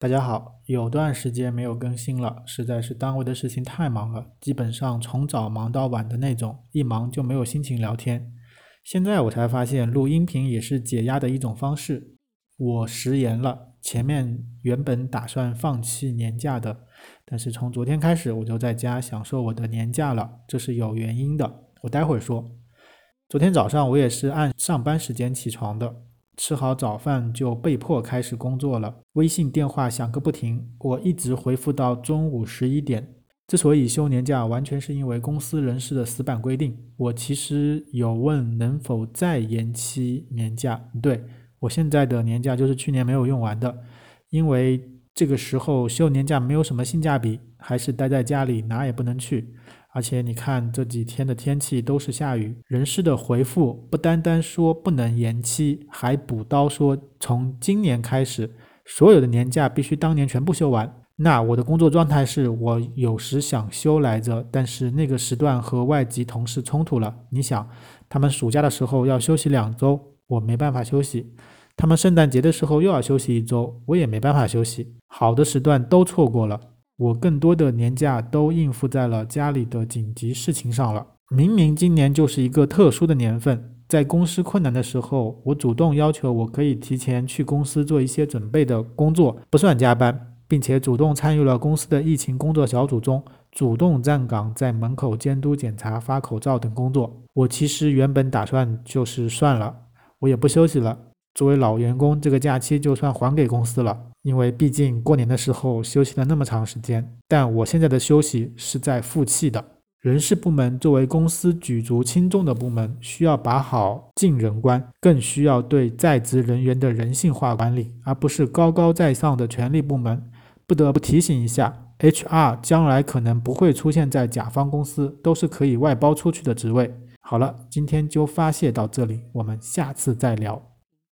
大家好，有段时间没有更新了，实在是单位的事情太忙了，基本上从早忙到晚的那种，一忙就没有心情聊天。现在我才发现录音频也是解压的一种方式。我食言了，前面原本打算放弃年假的，但是从昨天开始我就在家享受我的年假了，这是有原因的，我待会儿说。昨天早上我也是按上班时间起床的。吃好早饭就被迫开始工作了，微信电话响个不停，我一直回复到中午十一点。之所以休年假，完全是因为公司人事的死板规定。我其实有问能否再延期年假，对我现在的年假就是去年没有用完的，因为这个时候休年假没有什么性价比，还是待在家里哪也不能去。而且你看这几天的天气都是下雨，人事的回复不单单说不能延期，还补刀说从今年开始，所有的年假必须当年全部休完。那我的工作状态是我有时想休来着，但是那个时段和外籍同事冲突了。你想，他们暑假的时候要休息两周，我没办法休息；他们圣诞节的时候又要休息一周，我也没办法休息。好的时段都错过了。我更多的年假都应付在了家里的紧急事情上了。明明今年就是一个特殊的年份，在公司困难的时候，我主动要求我可以提前去公司做一些准备的工作，不算加班，并且主动参与了公司的疫情工作小组中，主动站岗在门口监督检查、发口罩等工作。我其实原本打算就是算了，我也不休息了。作为老员工，这个假期就算还给公司了，因为毕竟过年的时候休息了那么长时间。但我现在的休息是在负气的。人事部门作为公司举足轻重的部门，需要把好进人关，更需要对在职人员的人性化管理，而不是高高在上的权力部门。不得不提醒一下，HR 将来可能不会出现在甲方公司，都是可以外包出去的职位。好了，今天就发泄到这里，我们下次再聊。